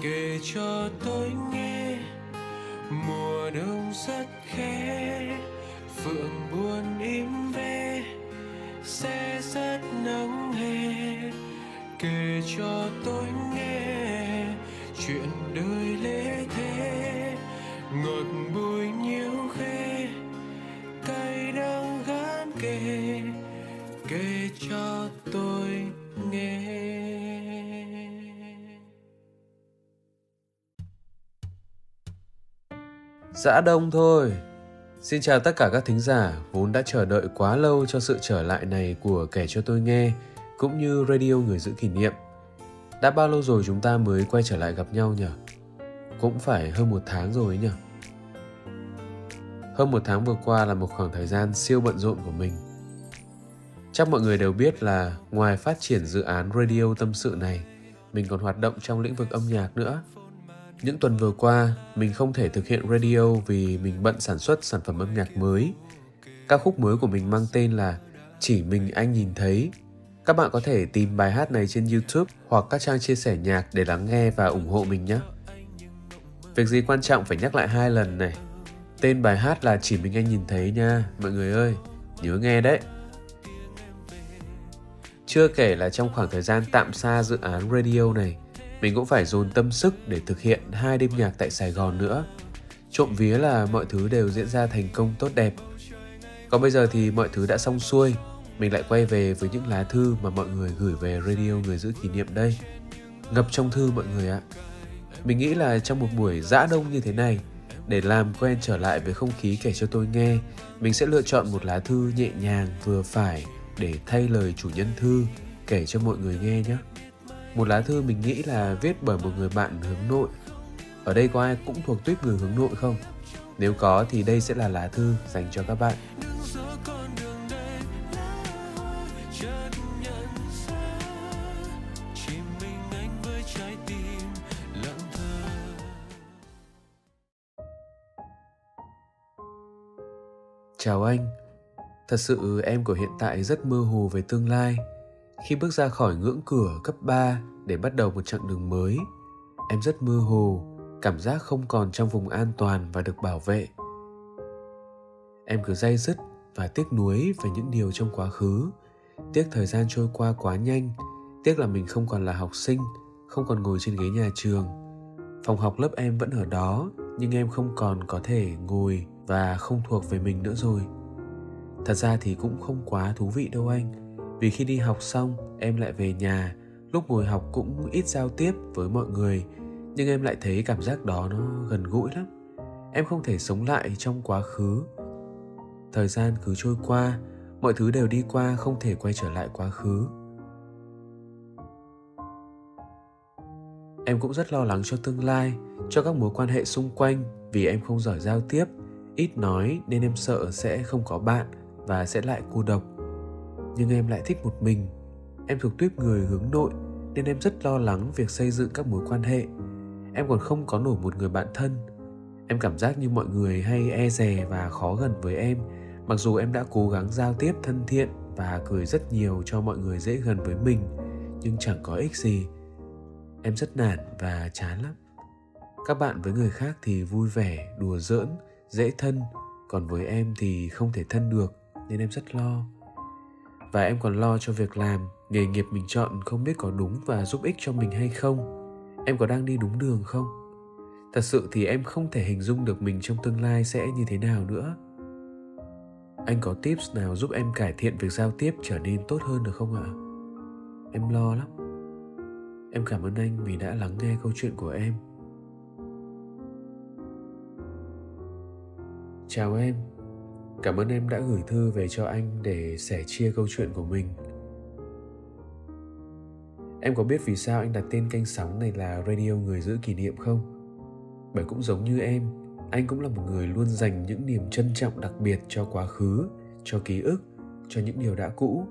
kể cho tôi nghe, mùa đông rất khẽ phượng buồn im ve, sẽ rất nắng hè. Kể cho tôi nghe chuyện đời lễ thế ngọt bùi nhiêu khê cay đắng gán kề kể cho tôi nghe. Dã đông thôi. Xin chào tất cả các thính giả vốn đã chờ đợi quá lâu cho sự trở lại này của kể cho tôi nghe cũng như radio người giữ kỷ niệm. Đã bao lâu rồi chúng ta mới quay trở lại gặp nhau nhỉ? Cũng phải hơn một tháng rồi nhỉ? Hơn một tháng vừa qua là một khoảng thời gian siêu bận rộn của mình. Chắc mọi người đều biết là ngoài phát triển dự án radio tâm sự này, mình còn hoạt động trong lĩnh vực âm nhạc nữa. Những tuần vừa qua, mình không thể thực hiện radio vì mình bận sản xuất sản phẩm âm nhạc mới. Ca khúc mới của mình mang tên là Chỉ mình anh nhìn thấy. Các bạn có thể tìm bài hát này trên YouTube hoặc các trang chia sẻ nhạc để lắng nghe và ủng hộ mình nhé. Việc gì quan trọng phải nhắc lại hai lần này. Tên bài hát là Chỉ mình anh nhìn thấy nha, mọi người ơi, nhớ nghe đấy. Chưa kể là trong khoảng thời gian tạm xa dự án radio này, mình cũng phải dồn tâm sức để thực hiện hai đêm nhạc tại Sài Gòn nữa. Trộm vía là mọi thứ đều diễn ra thành công tốt đẹp. Còn bây giờ thì mọi thứ đã xong xuôi, mình lại quay về với những lá thư mà mọi người gửi về radio người giữ kỷ niệm đây. Ngập trong thư mọi người ạ. Mình nghĩ là trong một buổi dã đông như thế này, để làm quen trở lại với không khí kể cho tôi nghe, mình sẽ lựa chọn một lá thư nhẹ nhàng vừa phải để thay lời chủ nhân thư kể cho mọi người nghe nhé. Một lá thư mình nghĩ là viết bởi một người bạn hướng nội. Ở đây có ai cũng thuộc tuyết người hướng nội không? Nếu có thì đây sẽ là lá thư dành cho các bạn. Chào anh, thật sự em của hiện tại rất mơ hồ về tương lai khi bước ra khỏi ngưỡng cửa cấp 3 để bắt đầu một chặng đường mới, em rất mơ hồ, cảm giác không còn trong vùng an toàn và được bảo vệ. Em cứ day dứt và tiếc nuối về những điều trong quá khứ, tiếc thời gian trôi qua quá nhanh, tiếc là mình không còn là học sinh, không còn ngồi trên ghế nhà trường. Phòng học lớp em vẫn ở đó, nhưng em không còn có thể ngồi và không thuộc về mình nữa rồi. Thật ra thì cũng không quá thú vị đâu anh vì khi đi học xong, em lại về nhà. Lúc ngồi học cũng ít giao tiếp với mọi người, nhưng em lại thấy cảm giác đó nó gần gũi lắm. Em không thể sống lại trong quá khứ. Thời gian cứ trôi qua, mọi thứ đều đi qua, không thể quay trở lại quá khứ. Em cũng rất lo lắng cho tương lai, cho các mối quan hệ xung quanh vì em không giỏi giao tiếp. Ít nói nên em sợ sẽ không có bạn và sẽ lại cô độc nhưng em lại thích một mình. Em thuộc tuyếp người hướng nội, nên em rất lo lắng việc xây dựng các mối quan hệ. Em còn không có nổi một người bạn thân. Em cảm giác như mọi người hay e dè và khó gần với em, mặc dù em đã cố gắng giao tiếp thân thiện và cười rất nhiều cho mọi người dễ gần với mình, nhưng chẳng có ích gì. Em rất nản và chán lắm. Các bạn với người khác thì vui vẻ, đùa giỡn, dễ thân, còn với em thì không thể thân được, nên em rất lo và em còn lo cho việc làm, nghề nghiệp mình chọn không biết có đúng và giúp ích cho mình hay không. Em có đang đi đúng đường không? Thật sự thì em không thể hình dung được mình trong tương lai sẽ như thế nào nữa. Anh có tips nào giúp em cải thiện việc giao tiếp trở nên tốt hơn được không ạ? Em lo lắm. Em cảm ơn anh vì đã lắng nghe câu chuyện của em. Chào em. Cảm ơn em đã gửi thư về cho anh để sẻ chia câu chuyện của mình. Em có biết vì sao anh đặt tên kênh sóng này là Radio Người Giữ Kỷ Niệm không? Bởi cũng giống như em, anh cũng là một người luôn dành những niềm trân trọng đặc biệt cho quá khứ, cho ký ức, cho những điều đã cũ.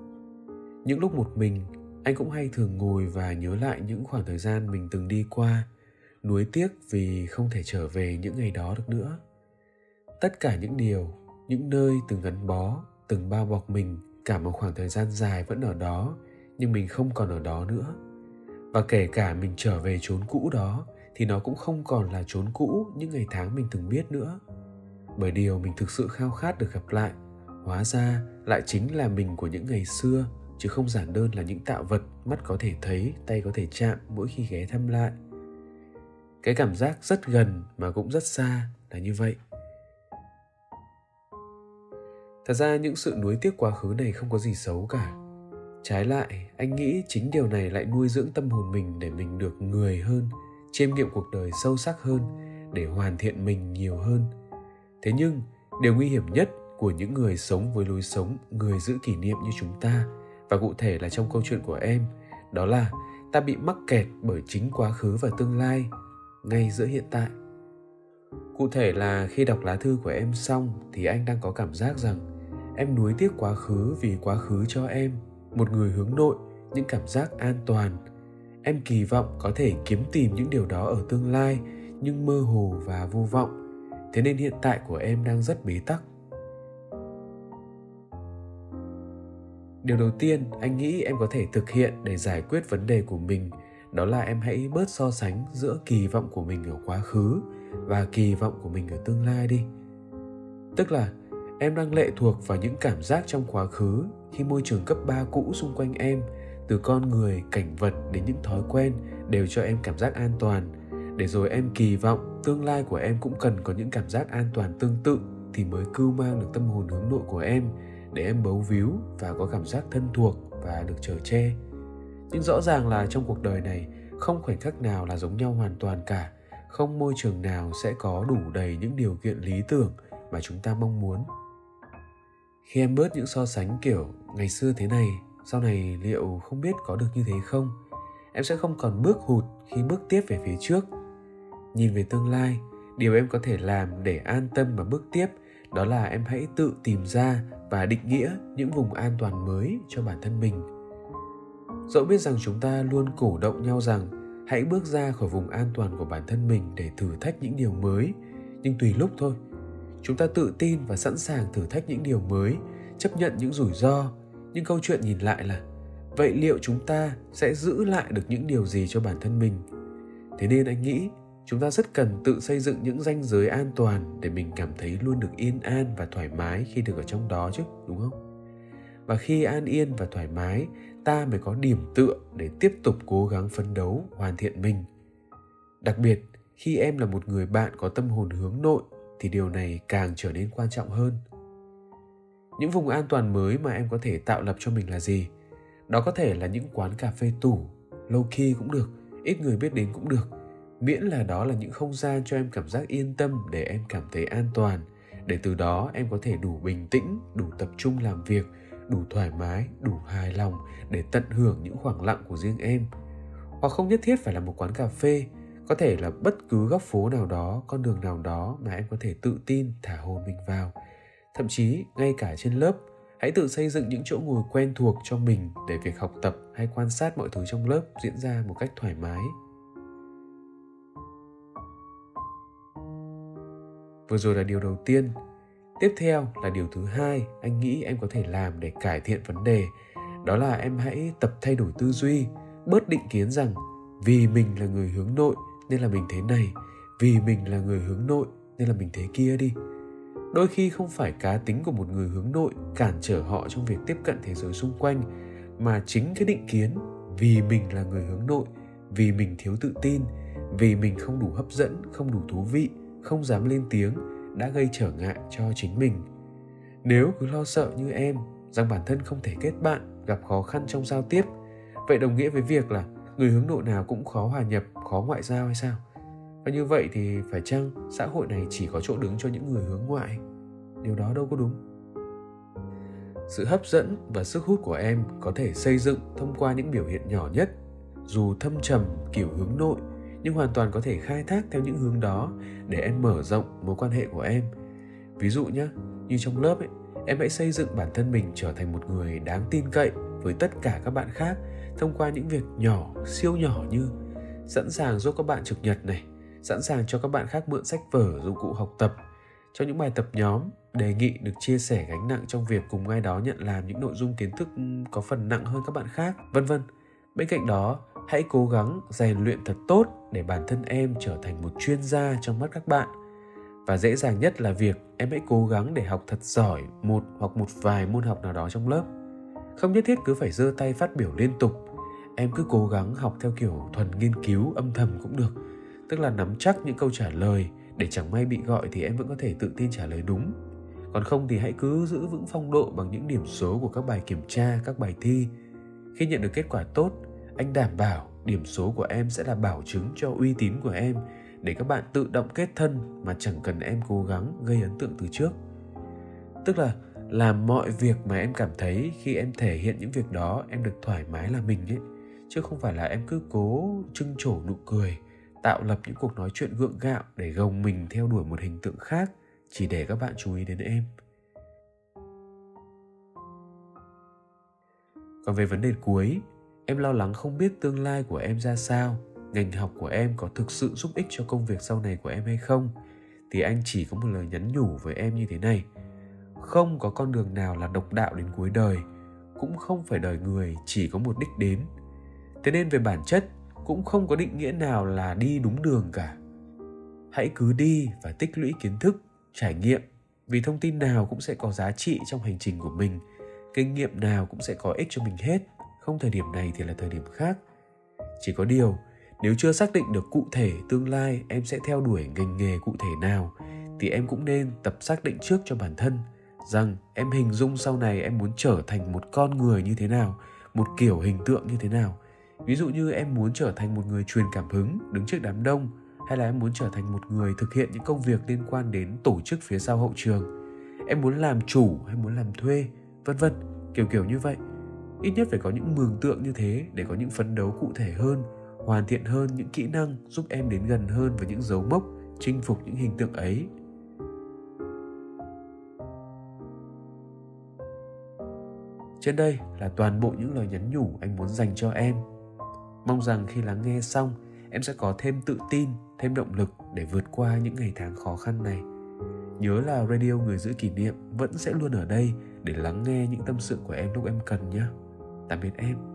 Những lúc một mình, anh cũng hay thường ngồi và nhớ lại những khoảng thời gian mình từng đi qua, nuối tiếc vì không thể trở về những ngày đó được nữa. Tất cả những điều những nơi từng gắn bó, từng bao bọc mình, cả một khoảng thời gian dài vẫn ở đó, nhưng mình không còn ở đó nữa. Và kể cả mình trở về chốn cũ đó, thì nó cũng không còn là chốn cũ những ngày tháng mình từng biết nữa. Bởi điều mình thực sự khao khát được gặp lại, hóa ra lại chính là mình của những ngày xưa, chứ không giản đơn là những tạo vật mắt có thể thấy, tay có thể chạm mỗi khi ghé thăm lại. Cái cảm giác rất gần mà cũng rất xa là như vậy thật ra những sự nuối tiếc quá khứ này không có gì xấu cả. Trái lại, anh nghĩ chính điều này lại nuôi dưỡng tâm hồn mình để mình được người hơn, chiêm nghiệm cuộc đời sâu sắc hơn, để hoàn thiện mình nhiều hơn. Thế nhưng, điều nguy hiểm nhất của những người sống với lối sống, người giữ kỷ niệm như chúng ta, và cụ thể là trong câu chuyện của em, đó là ta bị mắc kẹt bởi chính quá khứ và tương lai, ngay giữa hiện tại. Cụ thể là khi đọc lá thư của em xong thì anh đang có cảm giác rằng em nuối tiếc quá khứ vì quá khứ cho em. Một người hướng nội, những cảm giác an toàn. Em kỳ vọng có thể kiếm tìm những điều đó ở tương lai, nhưng mơ hồ và vô vọng. Thế nên hiện tại của em đang rất bế tắc. Điều đầu tiên anh nghĩ em có thể thực hiện để giải quyết vấn đề của mình, đó là em hãy bớt so sánh giữa kỳ vọng của mình ở quá khứ và kỳ vọng của mình ở tương lai đi. Tức là em đang lệ thuộc vào những cảm giác trong quá khứ khi môi trường cấp 3 cũ xung quanh em, từ con người, cảnh vật đến những thói quen đều cho em cảm giác an toàn. Để rồi em kỳ vọng tương lai của em cũng cần có những cảm giác an toàn tương tự thì mới cưu mang được tâm hồn hướng nội của em, để em bấu víu và có cảm giác thân thuộc và được chở che. Nhưng rõ ràng là trong cuộc đời này, không khoảnh khắc nào là giống nhau hoàn toàn cả. Không môi trường nào sẽ có đủ đầy những điều kiện lý tưởng mà chúng ta mong muốn khi em bớt những so sánh kiểu ngày xưa thế này, sau này liệu không biết có được như thế không? Em sẽ không còn bước hụt khi bước tiếp về phía trước. Nhìn về tương lai, điều em có thể làm để an tâm và bước tiếp đó là em hãy tự tìm ra và định nghĩa những vùng an toàn mới cho bản thân mình. Dẫu biết rằng chúng ta luôn cổ động nhau rằng hãy bước ra khỏi vùng an toàn của bản thân mình để thử thách những điều mới, nhưng tùy lúc thôi chúng ta tự tin và sẵn sàng thử thách những điều mới, chấp nhận những rủi ro. Nhưng câu chuyện nhìn lại là, vậy liệu chúng ta sẽ giữ lại được những điều gì cho bản thân mình? Thế nên anh nghĩ, chúng ta rất cần tự xây dựng những ranh giới an toàn để mình cảm thấy luôn được yên an và thoải mái khi được ở trong đó chứ, đúng không? Và khi an yên và thoải mái, ta mới có điểm tựa để tiếp tục cố gắng phấn đấu hoàn thiện mình. Đặc biệt, khi em là một người bạn có tâm hồn hướng nội thì điều này càng trở nên quan trọng hơn. Những vùng an toàn mới mà em có thể tạo lập cho mình là gì? Đó có thể là những quán cà phê tủ, low key cũng được, ít người biết đến cũng được. Miễn là đó là những không gian cho em cảm giác yên tâm để em cảm thấy an toàn. Để từ đó em có thể đủ bình tĩnh, đủ tập trung làm việc, đủ thoải mái, đủ hài lòng để tận hưởng những khoảng lặng của riêng em. Hoặc không nhất thiết phải là một quán cà phê có thể là bất cứ góc phố nào đó, con đường nào đó mà em có thể tự tin thả hồn mình vào. Thậm chí, ngay cả trên lớp, hãy tự xây dựng những chỗ ngồi quen thuộc cho mình để việc học tập hay quan sát mọi thứ trong lớp diễn ra một cách thoải mái. Vừa rồi là điều đầu tiên. Tiếp theo là điều thứ hai anh nghĩ em có thể làm để cải thiện vấn đề. Đó là em hãy tập thay đổi tư duy, bớt định kiến rằng vì mình là người hướng nội nên là mình thế này, vì mình là người hướng nội nên là mình thế kia đi. Đôi khi không phải cá tính của một người hướng nội cản trở họ trong việc tiếp cận thế giới xung quanh, mà chính cái định kiến vì mình là người hướng nội, vì mình thiếu tự tin, vì mình không đủ hấp dẫn, không đủ thú vị, không dám lên tiếng đã gây trở ngại cho chính mình. Nếu cứ lo sợ như em rằng bản thân không thể kết bạn, gặp khó khăn trong giao tiếp, vậy đồng nghĩa với việc là người hướng nội nào cũng khó hòa nhập, khó ngoại giao hay sao? Và như vậy thì phải chăng xã hội này chỉ có chỗ đứng cho những người hướng ngoại? Điều đó đâu có đúng. Sự hấp dẫn và sức hút của em có thể xây dựng thông qua những biểu hiện nhỏ nhất, dù thâm trầm, kiểu hướng nội, nhưng hoàn toàn có thể khai thác theo những hướng đó để em mở rộng mối quan hệ của em. Ví dụ nhé như trong lớp ấy, em hãy xây dựng bản thân mình trở thành một người đáng tin cậy với tất cả các bạn khác thông qua những việc nhỏ, siêu nhỏ như sẵn sàng giúp các bạn trực nhật này, sẵn sàng cho các bạn khác mượn sách vở, dụng cụ học tập, cho những bài tập nhóm, đề nghị được chia sẻ gánh nặng trong việc cùng ai đó nhận làm những nội dung kiến thức ừ, có phần nặng hơn các bạn khác, vân vân. Bên cạnh đó, hãy cố gắng rèn luyện thật tốt để bản thân em trở thành một chuyên gia trong mắt các bạn. Và dễ dàng nhất là việc em hãy cố gắng để học thật giỏi một hoặc một vài môn học nào đó trong lớp không nhất thiết cứ phải giơ tay phát biểu liên tục. Em cứ cố gắng học theo kiểu thuần nghiên cứu, âm thầm cũng được. Tức là nắm chắc những câu trả lời, để chẳng may bị gọi thì em vẫn có thể tự tin trả lời đúng. Còn không thì hãy cứ giữ vững phong độ bằng những điểm số của các bài kiểm tra, các bài thi. Khi nhận được kết quả tốt, anh đảm bảo điểm số của em sẽ là bảo chứng cho uy tín của em, để các bạn tự động kết thân mà chẳng cần em cố gắng gây ấn tượng từ trước. Tức là làm mọi việc mà em cảm thấy khi em thể hiện những việc đó, em được thoải mái là mình ấy. Chứ không phải là em cứ cố trưng trổ nụ cười, tạo lập những cuộc nói chuyện gượng gạo để gồng mình theo đuổi một hình tượng khác, chỉ để các bạn chú ý đến em. Còn về vấn đề cuối, em lo lắng không biết tương lai của em ra sao, ngành học của em có thực sự giúp ích cho công việc sau này của em hay không. Thì anh chỉ có một lời nhắn nhủ với em như thế này không có con đường nào là độc đạo đến cuối đời, cũng không phải đời người chỉ có một đích đến. Thế nên về bản chất, cũng không có định nghĩa nào là đi đúng đường cả. Hãy cứ đi và tích lũy kiến thức, trải nghiệm, vì thông tin nào cũng sẽ có giá trị trong hành trình của mình, kinh nghiệm nào cũng sẽ có ích cho mình hết, không thời điểm này thì là thời điểm khác. Chỉ có điều, nếu chưa xác định được cụ thể tương lai, em sẽ theo đuổi ngành nghề cụ thể nào, thì em cũng nên tập xác định trước cho bản thân rằng em hình dung sau này em muốn trở thành một con người như thế nào, một kiểu hình tượng như thế nào. Ví dụ như em muốn trở thành một người truyền cảm hứng, đứng trước đám đông, hay là em muốn trở thành một người thực hiện những công việc liên quan đến tổ chức phía sau hậu trường. Em muốn làm chủ hay muốn làm thuê, vân vân, kiểu kiểu như vậy. Ít nhất phải có những mường tượng như thế để có những phấn đấu cụ thể hơn, hoàn thiện hơn những kỹ năng giúp em đến gần hơn với những dấu mốc, chinh phục những hình tượng ấy. Trên đây là toàn bộ những lời nhắn nhủ anh muốn dành cho em. Mong rằng khi lắng nghe xong, em sẽ có thêm tự tin, thêm động lực để vượt qua những ngày tháng khó khăn này. Nhớ là radio người giữ kỷ niệm vẫn sẽ luôn ở đây để lắng nghe những tâm sự của em lúc em cần nhé. Tạm biệt em.